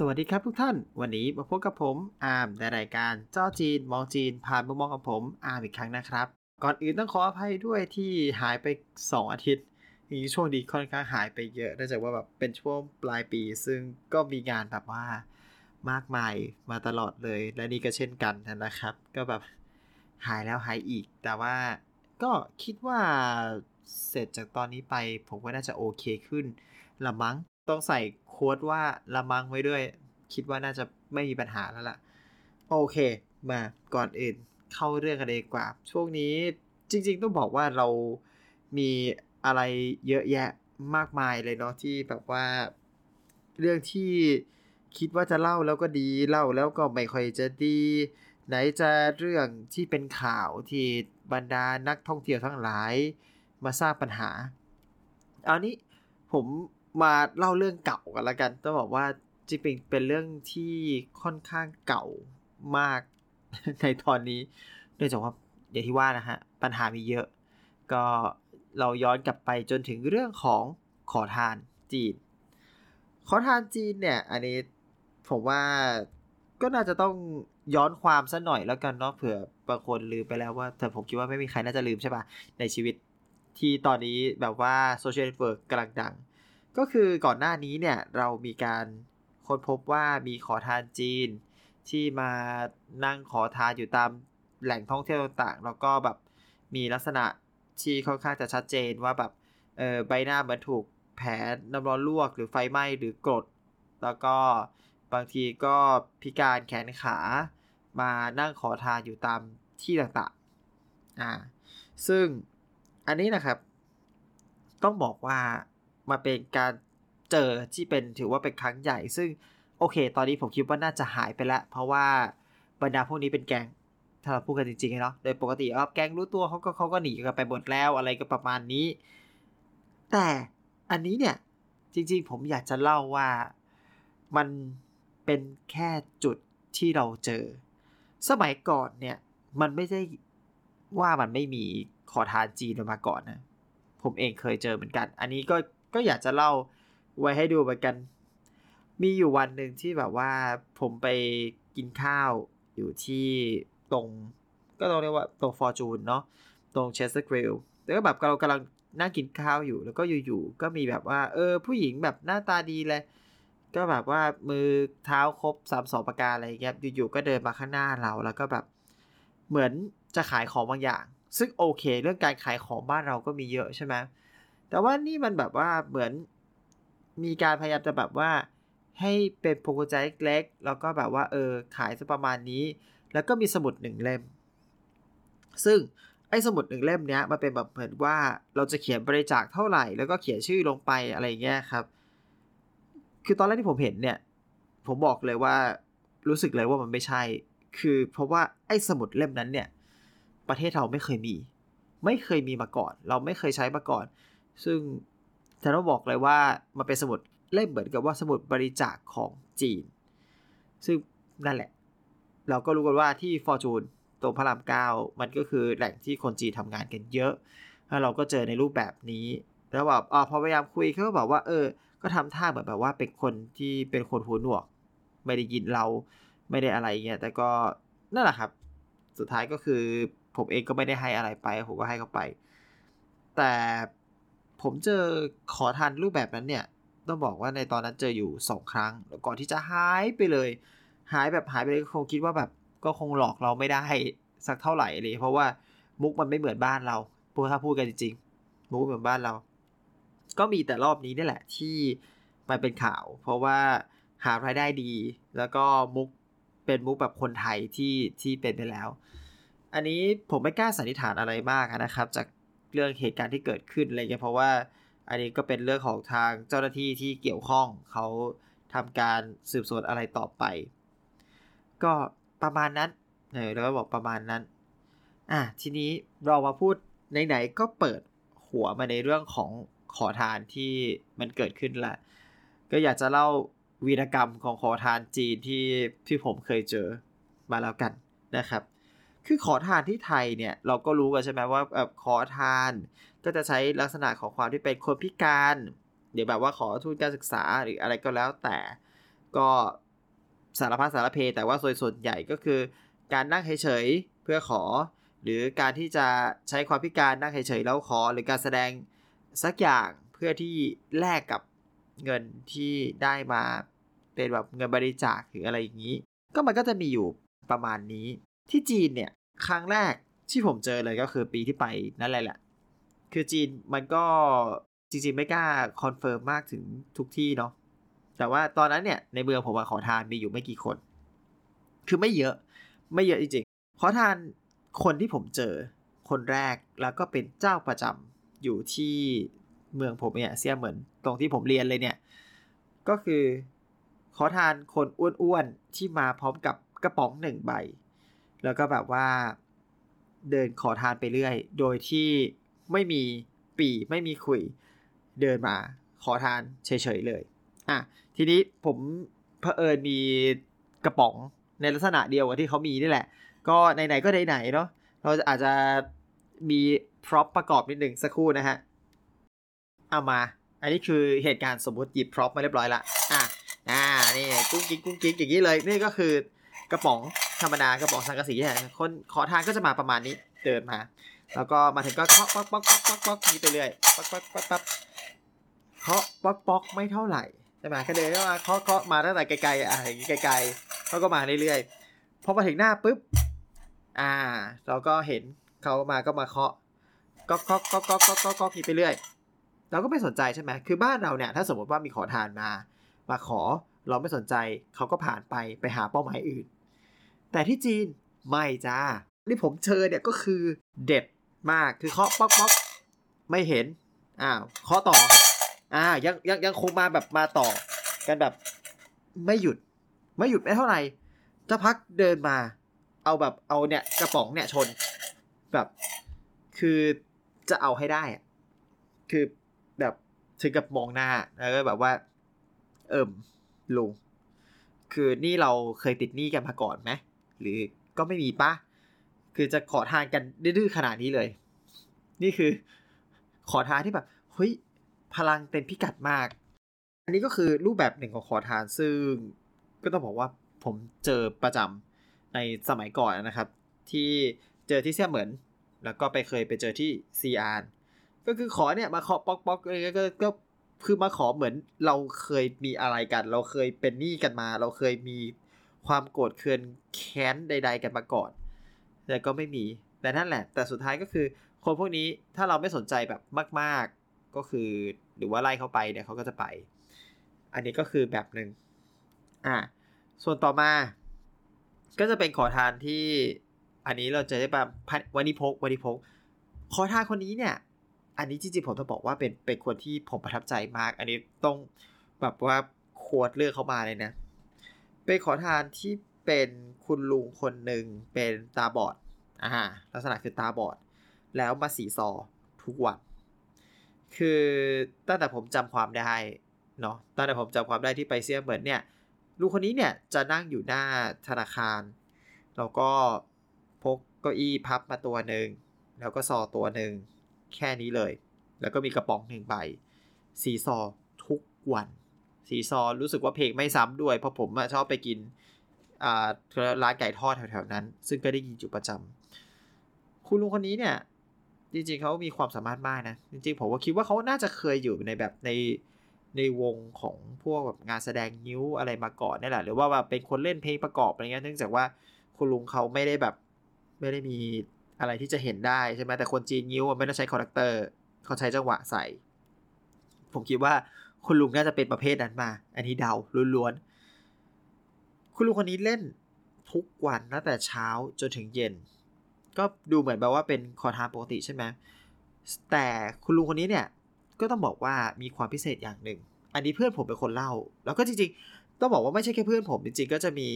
สวัสดีครับทุกท่าน วันนี้มาพบกับผมอาร์มในรายการเจ้าจีนมองจีนผ่านมุมมองของผมอาร์มอีกครั้งนะครับ ก่อนอื่นต้องขออภัยด้วยที่หายไป 2 อาทิตย์นี้ช่วงนี้ค่อนข้างหายไปเยอะเนื่องจากว่าแบบเป็นช่วงปลายปี ซึ่งก็มีงานแบบว่ามากมายมาตลอดเลย และนี่ก็เช่นกันนะครับ ก็แบบหายแล้วหายอีก แต่ว่าก็คิดว่าเสร็จจากตอนนี้ไปผมว่าน่าจะโอเคขึ้นละมั้ง ต้องใส่โค้ดว่าละมังไว้ด้วย คิดว่าน่าจะไม่มีปัญหาแล้วล่ะ โอเค มาก่อนอื่นเข้าเรื่องกันเลยกว่า ช่วงนี้จริง ๆ ต้องบอกว่าเรามีอะไรเยอะแยะมากมายเลยเนาะที่แบบว่าเรื่องที่คิดว่าจะเล่าแล้วก็ดีเล่าแล้วก็ไม่ค่อยจะดี ไหนจะเรื่องที่เป็นข่าวที่บรรดานักท่องเที่ยวทั้งหลายมาสร้างปัญหา เอานี้ผม มาเล่าเรื่องเก่ากันละกันต้องบอกว่าจริงๆเป็นเรื่องที่ค่อนข้างเก่ามากในตอนนี้เนื่องจากว่าอย่างที่ว่านะฮะปัญหามีเยอะ ก็เราย้อนกลับไปจนถึงเรื่องของขอทานจีน ขอทานจีนเนี่ยอันนี้ผมว่าก็น่าจะต้องย้อนความสักหน่อยแล้วกันเนาะเผื่อบางคนลืมไปแล้วว่าแต่ผมคิดว่าไม่มีใครน่าจะลืมใช่ปะในชีวิตที่ตอนนี้แบบว่า social network กำลังดัง ก็คือก่อนหน้านี้เนี่ยเรามีการค้นพบว่ามีขอทานจีน ที่มานั่งขอทานอยู่ตามแหล่งท่องเที่ยวต่างๆ แล้วก็แบบมีลักษณะที่ค่อนข้างจะชัดเจนว่าแบบเออใบหน้าเหมือนถูกแผลน้ำร้อนลวกหรือไฟไหม้หรือกรด แล้วก็บางทีก็พิการแขนขามานั่งขอทานอยู่ตามที่ต่างๆอ่าซึ่งอันนี้นะครับ ต้องบอกว่า มาเป็นการเจอที่เป็นถือว่าเป็นครั้งใหญ่ ซึ่งโอเค ตอนนี้ผมคิดว่าน่าจะหายไปแล้ว เพราะว่าบรรดาพวกนี้เป็นแก๊งถ้าเราพูดกันจริงๆเนาะโดยปกติอ๋อแก๊งรู้ตัวเขาก็เขาก็หนีกันไปหมดแล้วอะไรก็ประมาณนี้ แต่อันนี้เนี่ยจริงๆ ผมอยากจะเล่าว่ามันเป็นแค่จุดที่เราเจอ สมัยก่อนเนี่ย มันไม่ได้ว่ามันไม่มีขอทานจีนมาก่อนนะ ผมเองเคยเจอเหมือนกัน อันนี้ก็ ก็อยากจะเล่าไว้ให้ดูเหมือนกัน มีอยู่วันหนึ่งที่แบบว่าผมไปกินข้าวอยู่ที่ตรง ก็ต้องเรียกว่าตรงฟอร์จูนเนาะตรงเชสเตอร์กริลแล้วก็แบบเรากำลังนั่งกินข้าวอยู่ แล้วก็อยู่ๆก็มีแบบว่า เออ ผู้หญิงแบบหน้าตาดีเลยก็แบบว่ามือเท้าครบสามสองประการอะไรเงี้ยอยู่ๆก็เดินมาข้างหน้าเรา แล้วก็แบบเหมือนจะขายของบางอย่าง ซึ่งโอเค เรื่องการขายของบ้านเราก็มีเยอะใช่ไหม แต่ว่านี่มันแบบว่าเหมือนมีการพยายามจะแบบว่า ให้เป็นพวงกุญแจเล็กๆแล้วก็แบบว่าเออขายสักประมาณนี้ แล้วก็มีสมุดหนึ่งเล่ม ซึ่งไอ้สมุดหนึ่งเล่มเนี้ยมันเป็นแบบเหมือนว่าเราจะเขียนบริจาคเท่าไหร่ แล้วก็เขียนชื่อลงไปอะไรเงี้ยครับ คือตอนแรกที่ผมเห็นเนี่ย ผมบอกเลยว่ารู้สึกเลยว่ามันไม่ใช่ คือเพราะว่าไอ้สมุดเล่มนั้นเนี่ย ประเทศเราไม่เคยมี ไม่เคยมีมาก่อน เราไม่เคยใช้มาก่อน ซึ่งจะต้องบอกเลยว่ามันเป็นสมุดเล่มเหมือนกับว่าสมุดบริจาคของจีน ซึ่งนั่นแหละ เราก็รู้กันว่าที่ฟอร์จูนตรงพระรามเก้ามันก็คือแหล่งที่คนจีนทำงานกันเยอะ แล้วเราก็เจอในรูปแบบนี้ แล้วแบบอ๋อพอพยายามคุยเขาก็บอกว่า เออ ก็ทำท่าเหมือนแบบว่าเป็นคนที่เป็นคนหูหนวก ไม่ได้ยินเราไม่ได้อะไรเงี้ย แต่ก็นั่นแหละครับ สุดท้ายก็คือผมเองก็ไม่ได้ให้อะไรไป ผมก็ให้เขาไป แต่ ผมเจอขอทานรูปแบบนั้นเนี่ย ต้องบอกว่าในตอนนั้นเจออยู่ 2 ครั้ง แล้วก่อนที่จะหายไปเลย หายแบบหายไปเลยคงคิดว่าแบบก็คงหลอกเราไม่ได้สักเท่าไหร่เลยเพราะว่ามุกมันไม่เหมือนบ้านเราพูดถ้าพูดกันจริงๆมุกเหมือนบ้านเรา ก็มีแต่รอบนี้นี่แหละที่มันเป็นข่าว เพราะว่าหารายได้ดี แล้วก็มุกเป็นมุกแบบคนไทยที่ที่เป็นไปแล้ว อันนี้ผมไม่กล้าสันนิษฐานอะไรมากนะครับ จาก เรื่องเหตุการณ์ที่เกิดขึ้นอะไรเงี้ยเพราะว่าอันนี้ก็เป็นเรื่องของทางเจ้าหน้าที่ที่เกี่ยวข้องเขาทำการสืบสวนอะไรต่อไป ก็ประมาณนั้นเออแล้วก็บอกประมาณนั้น อะทีนี้เรามาพูดไหนๆก็เปิดหัวมาในเรื่องของขอทานที่มันเกิดขึ้นละก็อยากจะเล่าวีรกรรมของขอทานจีนที่ที่ผมเคยเจอมาแล้วกันนะครับ คือขอทานที่ไทยเนี่ยเราก็รู้กันใช่ไหมว่าแบบขอทาน ก็จะใช้ลักษณะของความที่เป็นคนพิการหรือแบบว่าขอทุนการศึกษาหรืออะไรก็แล้วแต่ก็สารพัดสารเพ แต่ว่าส่วนส่วนใหญ่ก็คือการนั่งเฉยๆเพื่อขอ หรือการที่จะใช้ความพิการนั่งเฉยๆแล้วขอ หรือการแสดงสักอย่างเพื่อที่แลกกับเงินที่ได้มาเป็นแบบเงินบริจาคหรืออะไรอย่างนี้ ก็มันก็จะมีอยู่ประมาณนี้ ที่จีนเนี่ย ครั้งแรกที่ผมเจอเลยก็คือปีที่ไปนั่นแหละแหละ คือจีนมันก็จริงๆไม่กล้า confirm มากถึงทุกที่เนาะแต่ว่าตอนนั้นเนี่ยในเมืองผมขอทานมีอยู่ไม่กี่คน คือไม่เยอะไม่เยอะจริงๆขอทานคนที่ผมเจอคนแรกแล้วก็เป็นเจ้าประจำำอยู่ที่เมืองผมเนี่ยเสียเหมือนตรงที่ผมเรียนเลยเนี่ย ก็คือขอทานคนอ้วนๆที่มาพร้อมกับกระป๋องหนึ่งใบ แล้วก็แบบว่าเดินขอทานไปเรื่อย โดยที่ไม่มีปีไม่มีคุยเดินมาขอทานเฉยๆเลย อะ ทีนี้ผมเผอิญมีกระป๋องในลักษณะเดียวกับที่เขามีนี่แหละ ก็ไหนๆก็ไหนๆเนาะ เราอาจจะมี prop ประกอบนิดหนึ่งสักครู่นะฮะ เอามา อันนี้คือเหตุการณ์สมมติหยิบ prop มาเรียบร้อยละ อะ อ่า นี่กุ้งกิ๊กกุ้งกิ๊กอย่างนี้เลย นี่ก็คือ กระป๋องธรรมดากระป๋องสังกะสีเนี่ยคนขอทานก็จะมาประมาณนี้เดินมา แล้วก็มาถึงก็เคาะป๊อกป๊อกป๊อกป๊อกป๊อกนี้ไปเรื่อยป๊อกป๊อกป๊อกป๊อกเคาะป๊อกป๊อกไม่เท่าไหร่ใช่ไหมก็เดินมาเคาะเคาะมาตั้งแต่ไกลๆอะอย่างไกลๆเขาก็มาเรื่อยๆพอมาถึงหน้าปุ๊บอ่า เราก็เห็นเขามาก็มาเคาะก็เคาะก็เคาะก็เคาะก็นี้ไปเรื่อย เราก็ไม่สนใจใช่ไหมคือบ้านเราเนี่ย ถ้าสมมติว่ามีขอทานมา มาขอเราไม่สนใจเขาก็ผ่านไปไปหาเป้าหมายอื่น แต่ที่จีนไม่จ้าที่ผมเชิญเนี่ยก็คือเด็ดมากคือเคาะป๊อกป๊อกไม่เห็นอ้าวเคาะต่ออ่ายังยังยังคงมาแบบมาต่อ กันแบบ ไม่หยุด ไม่หยุดไม่เท่าไหร่จะพักเดินมา เอาแบบเอาเนี่ยกระป๋องเนี่ยชน แบบ คือจะเอาให้ได้อะคือแบบถึงกับมองหน้าแล้วก็แบบว่า เอิ่มลุงคือนี่เราเคยติดหนี้กันมาก่อนไหม หรือก็ไม่มีปะคือจะขอทานกันดื้อขนาดนี้เลย นี่คือ ขอทานที่แบบเฮ้ยพลังเต็มพิกัดมาก อันนี้ก็คือรูปแบบหนึ่งของขอทานซึ่ง ก็ต้องบอกว่าผมเจอประจำในสมัยก่อนนะครับ ที่เจอที่เสี่ยเหมือน แล้วก็ไปเคยไปเจอที่ซีอาร์ก็คือขอเนี่ยมาขอป๊อกป๊อกเลยก็ก็คือมาขอเหมือนเราเคยมีอะไรกัน เราเคยเป็นหนี้กันมา เราเคยมี ความโกรธเคืองแค้นใด ๆ กันมาก่อน แต่ก็ไม่มี แต่นั่นแหละ แต่สุดท้ายก็คือ คนพวกนี้ถ้าเราไม่สนใจแบบมาก ๆ ก็คือหรือว่าไล่เขาไปเนี่ยเขาก็จะไป อันนี้ก็คือแบบหนึ่งอ่า ส่วนต่อมา ก็จะเป็นขอทานที่ อันนี้เราจะได้แบบวันิพกวันิพกขอทานคนนี้เนี่ย อันนี้จริงๆผมต้องบอกว่าเป็นเป็นคนที่ผมประทับใจมาก อันนี้ต้องแบบว่าโคดเลือกเขามาเลยนะ เป็นขอทานที่เป็นคุณลุงคนหนึ่งเป็นตาบอดอ่าลักษณะคือตาบอด แล้วมาสีซอทุกวัน คือตั้งแต่ผมจำความได้เนาะตั้งแต่ผมจำความได้ที่ไปเซียเหมือนเนี่ยลุงคนนี้เนี่ยจะนั่งอยู่หน้าธนาคาร แล้วก็พกเก้าอี้พับมาตัวหนึ่งแล้วก็ซอตัวหนึ่งแค่นี้เลย แล้วก็มีกระป๋องหนึ่งใบสีซอทุกวัน สีซอรู้สึกว่าเพลงไม่ซ้ำด้วย เพราะผมชอบไปกินร้านไก่ทอดแถวๆนั้น ซึ่งก็ได้ยินอยู่ประจำคุณลุงคนนี้เนี่ย จริงๆเขามีความสามารถมากนะ จริงๆ ผมว่าคิดว่าเขาน่าจะเคยอยู่ในแบบในในวงของพวกแบบงานแสดงงิ้วอะไรมาก่อนนี่แหละ หรือว่าแบบเป็นคนเล่นเพลงประกอบอะไรเงี้ยเนื่องจากว่าคุณลุงเขาไม่ได้แบบไม่ได้มีอะไรที่จะเห็นได้ใช่ไหมแต่คนจีนงิ้วไม่ต้องใช้ characterเขาใช้จังหวะใส่ ผมคิดว่า คุณลุงน่าจะเป็นประเภทนั้นมา อันนี้เดาล้วนๆ คุณลุงคนนี้เล่นทุกวันตั้งแต่เช้าจนถึงเย็น ก็ดูเหมือนแบบว่าเป็นคอทานปกติใช่ไหมแต่คุณลุงคนนี้เนี่ยก็ต้องบอกว่ามีความพิเศษอย่างหนึ่ง อันนี้เพื่อนผมเป็นคนเล่า แล้วก็จริงๆ ต้องบอกว่าไม่ใช่แค่เพื่อนผม จริงๆ ก็จะมี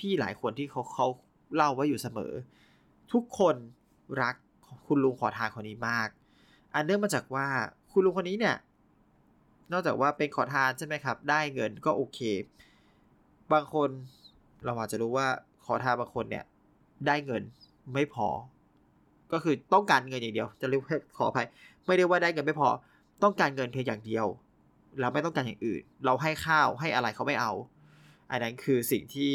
พี่ๆ หลายคนที่เขาเขาเล่าไว้อยู่เสมอ ทุกคนรักคุณลุงขอทานคนนี้มาก อันเนื่องมาจากว่าคุณลุงคนนี้เนี่ย นอกจากว่าเป็นขอทานใช่ไหมครับ ได้เงินก็โอเค บางคนเราอาจจะรู้ว่าขอทานบางคนเนี่ย ได้เงินไม่พอ ก็คือต้องการเงินอย่างเดียว จะเรียกขออภัย ไม่ได้ว่าได้เงินไม่พอ ต้องการเงินเพียงอย่างเดียว เราไม่ต้องการอย่างอื่น เราให้ข้าวให้อะไรเขาไม่เอา อันนั้นคือสิ่งที่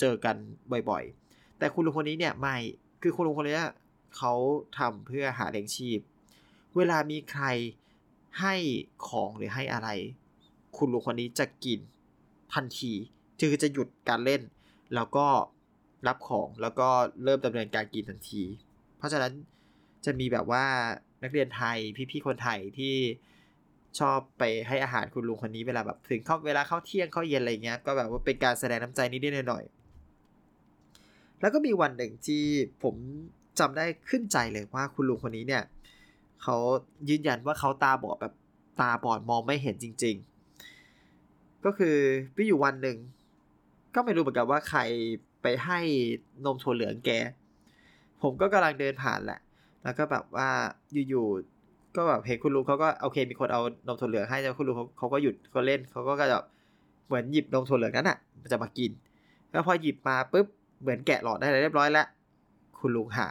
เจอกันบ่อยๆ แต่คุณลุงคนนี้เนี่ยไม่ คือคุณลุงคนนี้เขาทำเพื่อหาเลี้ยงชีพ เวลามีใคร ให้ของหรือให้อะไร คุณลุงคนนี้จะกินทันทีคือจะหยุดการเล่น แล้วก็รับของแล้วก็เริ่มดำเนินการกินทันที เพราะฉะนั้นจะมีแบบว่านักเรียนไทยพี่ๆคนไทยที่ชอบไปให้อาหารคุณลุงคนนี้เวลาแบบถึงเข้าเวลาเข้าเที่ยงเข้าเย็นอะไรเงี้ยก็แบบว่าเป็นการแสดงน้ำใจนิดๆหน่อยๆแล้วก็มีวันหนึ่งที่ผมจำได้ขึ้นใจเลยว่าคุณลุงคนนี้เนี่ย เขายืนยันว่าเขาตาบอดแบบตาบอดมองไม่เห็นจริง ๆ ก็คือพี่อยู่วันหนึ่ง ก็ไม่รู้เหมือนกันว่าใครไปให้นมถั่วเหลืองแก ผมก็กำลังเดินผ่านแหละ แล้วก็แบบว่าอยู่ๆก็แบบเห็นคุณลุงเขาก็โอเค มีคนเอานมถั่วเหลืองให้แล้วคุณลุงเขาเขาก็หยุดเขาเล่นเขาก็แบบเหมือนหยิบนมถั่วเหลืองนั้นอะจะมากินแล้วพอหยิบมาปุ๊บเหมือนแกะหลอดได้เรียบร้อยแล้วคุณลุงหา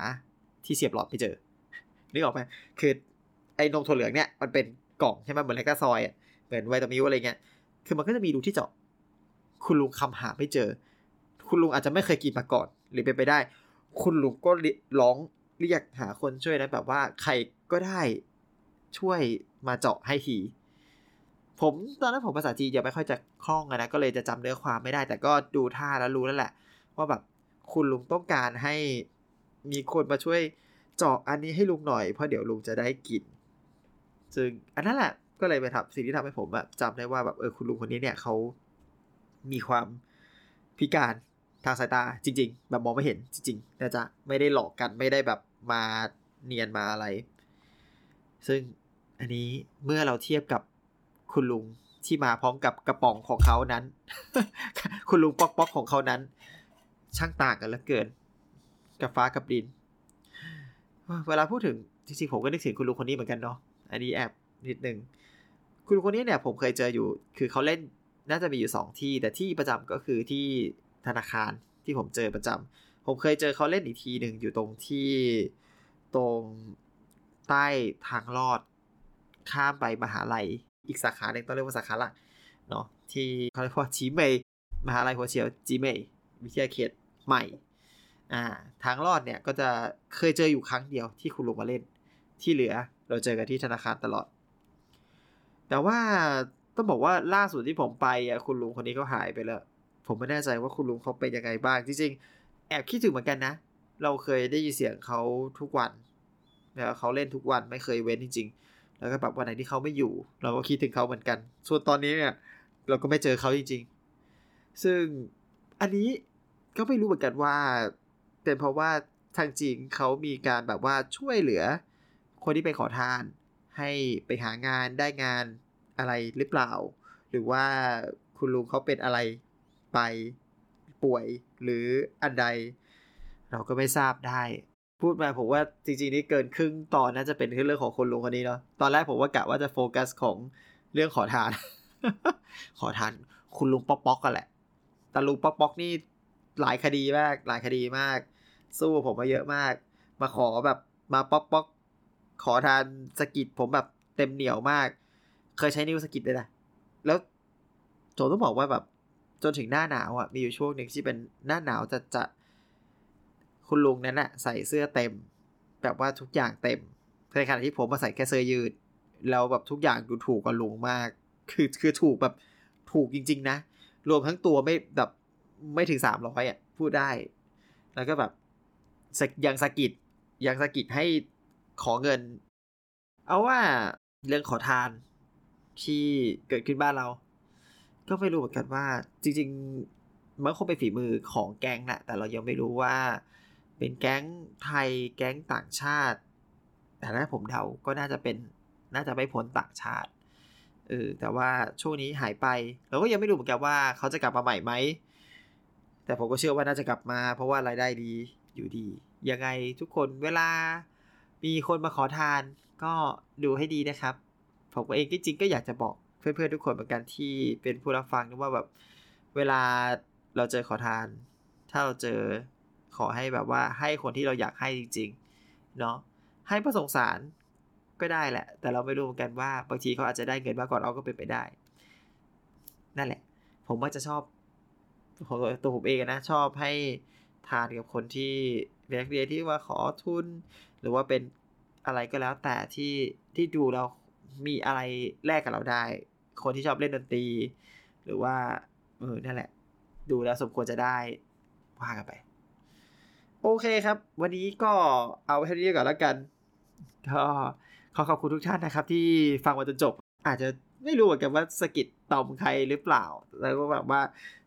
ที่เสียบหลอดไม่เจอ นึกออกไหมคือไอ้นมถั่วเหลืองเนี่ยมันเป็นกล่องใช่ไหมเหมือนไรก็ซอยอะเหมือนไวตามิลอะไรเงี้ยคือมันก็จะมีรูที่เจาะคุณลุงคำหาไม่เจอ คุณลุงอาจจะไม่เคยกินมาก่อน หรือเป็นไปได้ คุณลุงก็ร้องเรียกหาคนช่วยนะแบบว่าใครก็ได้ช่วยมาเจาะให้ทีผมตอนนั้นผมภาษาจีนยังไม่ค่อยจะคล่องนะ ก็เลยจะจำเนื้อความไม่ได้ แต่ก็ดูท่าแล้วรู้แล้วแหละ ว่าแบบคุณลุงต้องการให้มีคนมาช่วย เจาะอันนี้ให้ลุงหน่อยเพราะเดี๋ยวลุงจะได้กิน ซึ่งอันนั้นแหละก็เลยไปทำสิ่งที่ทำให้ผมแบบจำได้ว่าแบบเออคุณลุงคนนี้เนี่ยเขามีความพิการทางสายตาจริง ๆ แบบมองไม่เห็นจริงๆนะจ๊ะไม่ได้หลอกกันไม่ได้แบบมาเนียนมาอะไร ซึ่งอันนี้เมื่อเราเทียบกับคุณลุงที่มาพร้อมกับกระป๋องของเขานั้น คุณลุงป๊อกป๊อกของเขานั้น ช่างต่างกันเหลือเกิน กับฟ้ากับดิน เวลาพูดถึงจริงๆผมก็นึกถึงคุณลุงคนนี้เหมือนกันเนาะอันนี้แอบนิดนึงคุณลุงคนนี้เนี่ยผมเคยเจออยู่ คือเขาเล่นน่าจะมีอยู่ 2 ที่ แต่ที่ประจำก็คือที่ธนาคารที่ผมเจอประจำผมเคยเจอเขาเล่นอีกทีหนึ่งอยู่ตรงที่ตรงใต้ทางลอดข้ามไปมหาลัย อีกสาขาหนึ่งต้องเรียกว่าสาขาหลักเนาะที่เขาเรียกว่าจีเมย์มหาลัยหัวเฉียวจีเมย์วิทยาเขตใหม่ อ่าทางลอดเนี่ยก็จะเคยเจออยู่ครั้งเดียวที่คุณลุงมาเล่น ที่เหลือเราเจอกันที่ธนาคารตลอด แต่ว่าต้องบอกว่าล่าสุดที่ผมไปอะคุณลุงคนนี้เขาหายไปแล้ว ผมไม่แน่ใจว่าคุณลุงเขาเป็นยังไงบ้าง จริงๆ แอบคิดถึงเหมือนกันนะ เราเคยได้ยินเสียงเขาทุกวันแล้วเขาเล่นทุกวันไม่เคยเว้นจริง ๆ แล้วก็แบบวันไหนที่เขาไม่อยู่ เราก็คิดถึงเขาเหมือนกัน ส่วนตอนนี้เนี่ย เราก็ไม่เจอเขาจริง ๆ ซึ่งอันนี้ก็ไม่รู้เหมือนกันว่า เป็นเพราะว่าทางจีนเขามีการแบบว่าช่วยเหลือ คนที่ไปขอทาน ให้ไปหางานได้งานอะไรหรือเปล่า หรือว่าคุณลุงเขาเป็นอะไรไปป่วยหรืออันใด เราก็ไม่ทราบได้ พูดมาผมว่าจริงๆนี่เกินครึ่งตอนน่าจะเป็นเรื่องของคนลุงคนนี้เนาะตอนแรกผมว่ากะว่าจะโฟกัสของเรื่องขอทาน ขอทาน คุณลุงป๊อกป๊อกกันแหละแต่ลุงป๊อกป๊อกนี่หลายคดีมากหลายคดีมาก สู้ผมมาเยอะมาก มาขอแบบมาป๊อกป๊อกขอทานสกิดผมแบบเต็มเหนียวมาก เคยใช้นิ้วสกิดเลยนะแล้วโจต้องบอกว่าแบบจนถึงหน้าหนาวอะมีอยู่ช่วงหนึ่งที่เป็นหน้าหนาวจะจะคุณลุงนั้นอะใส่เสื้อเต็ม แบบว่าทุกอย่างเต็มในขณะที่ผมมาใส่แค่เสื้อยืดแล้วแบบทุกอย่างดูถูกกว่าลุงมาก คือคือถูกแบบถูกจริง ๆ นะ รวมทั้งตัวไม่แบบไม่ถึงสามร้อยอะพูดได้ แล้วก็แบบ ยังสกิดยังสกิดให้ขอเงิน เอาว่าเรื่องขอทานที่เกิดขึ้นบ้านเรา ก็ไม่รู้เหมือนกันว่า จริง ๆ มันคงเป็นฝีมือของแก๊งแหละแต่เรายังไม่รู้ว่า เป็นแก๊งไทยแก๊งต่างชาติ แต่ถ้าผมเดาก็น่าจะเป็นน่าจะไม่พ้นต่างชาติเออแต่ว่าช่วงนี้หายไป เราก็ยังไม่รู้เหมือนกันว่าเขาจะกลับมาใหม่ไหมแต่ผมก็เชื่อว่าน่าจะกลับมา เพราะว่ารายได้ดีอยู่ดี ยังไงทุกคนเวลามีคนมาขอทานก็ดูให้ดีนะครับ ผมเองจริงๆก็อยากจะบอกเพื่อนๆทุกคนเหมือนกันที่เป็นผู้รับฟังนะว่าแบบเวลาเราเจอขอทาน ถ้าเราเจอขอให้แบบว่าให้คนที่เราอยากให้จริงๆเนาะให้ประสงสารก็ได้แหละ แต่เราไม่รู้เหมือนกันว่าบางทีเขาอาจจะได้เงินมากกว่าเราก็เป็นไปได้ นั่นแหละ ผมก็จะชอบของตัวผมเองนะชอบให้ทานกับคนที่ นักเรียนที่ว่าขอทุน หรือว่าเป็นอะไรก็แล้ว แต่ที่ที่ดูเรามีอะไรแลกกับเราได้ คนที่ชอบเล่นดนตรี หรือว่าเออนั่นแหละ ดูแล้วสมควรจะได้ว่ากันไป โอเคครับ วันนี้ก็เอาไว้เท่านี้ก่อนแล้วกัน ก็ขอขอบคุณทุกท่านนะครับ ที่ฟังมาจนจบ อาจจะไม่รู้เหมือนกันว่าสกิดต่อมใครหรือเปล่า แล้วก็แบบว่า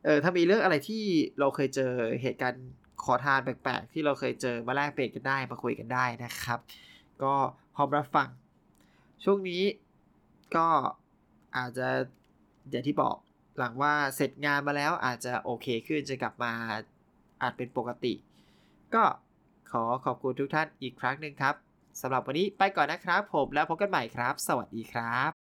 เออถ้ามีเรื่องอะไรที่เราเคยเจอเหตุการณ์ ขอทานแปลกๆ ที่เราเคยเจอมาแลกเปลี่ยนกันได้มาคุยกันได้นะครับ ก็พร้อมรับฟัง ช่วงนี้ก็อาจจะอย่างที่บอกหลังว่าเสร็จงานมาแล้วอาจจะโอเคขึ้นจะกลับมาอาจเป็นปกติ ก็ขอขอบคุณทุกท่านอีกครั้งหนึ่งครับสำหรับวันนี้ไปก่อนนะครับผมแล้วพบกันใหม่ครับ สวัสดีครับ